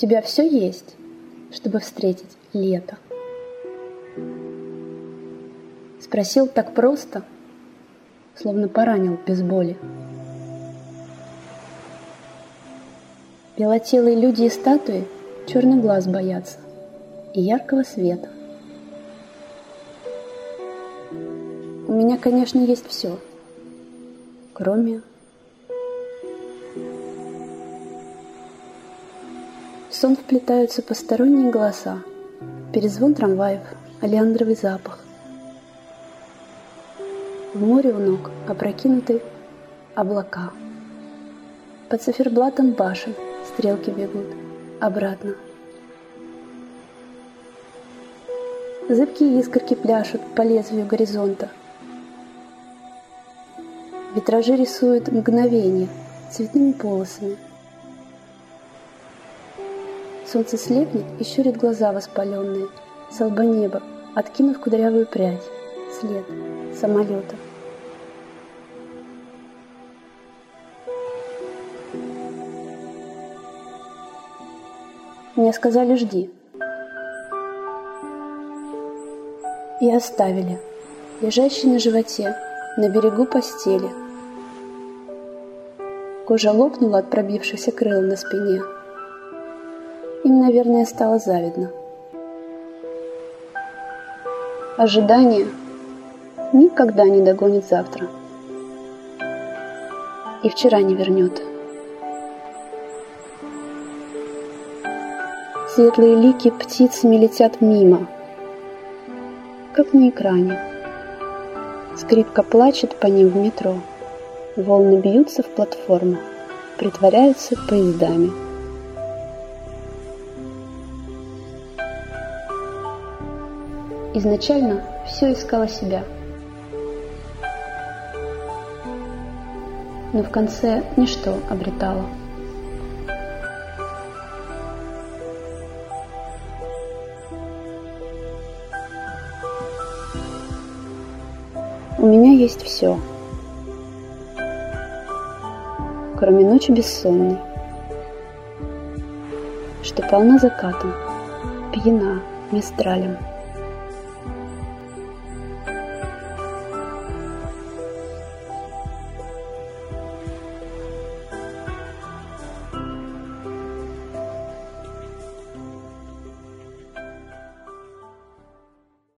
тебя все есть, чтобы встретить лето? Спросил так просто, словно поранил без боли. Белотелые люди и статуи черный глаз боятся и яркого света. У меня, конечно, есть все, кроме... В сон вплетаются посторонние голоса, перезвон трамваев, олеандровый запах. В море у ног опрокинуты облака. Под циферблатом башен – Стрелки бегут обратно. Зыбкие искорки пляшут по лезвию горизонта. Витражи рисуют мгновение цветными полосами. Солнце слепнет и щурит глаза воспаленные, с лба неба, откинув кудрявую прядь, след самолета. Мне сказали «жди». И оставили, лежащий на животе, на берегу постели. Кожа лопнула от пробившихся крыл на спине. Им, наверное, стало завидно. Ожидание никогда не догонит завтра. И вчера не вернет. Светлые лики птицами летят мимо, как на экране. Скрипка плачет по ним в метро. Волны бьются в платформу, притворяются поездами. Изначально все искало себя. Но в конце ничто обретало. У меня есть все, кроме ночи бессонной, что полна закатом, пьяна мистралем.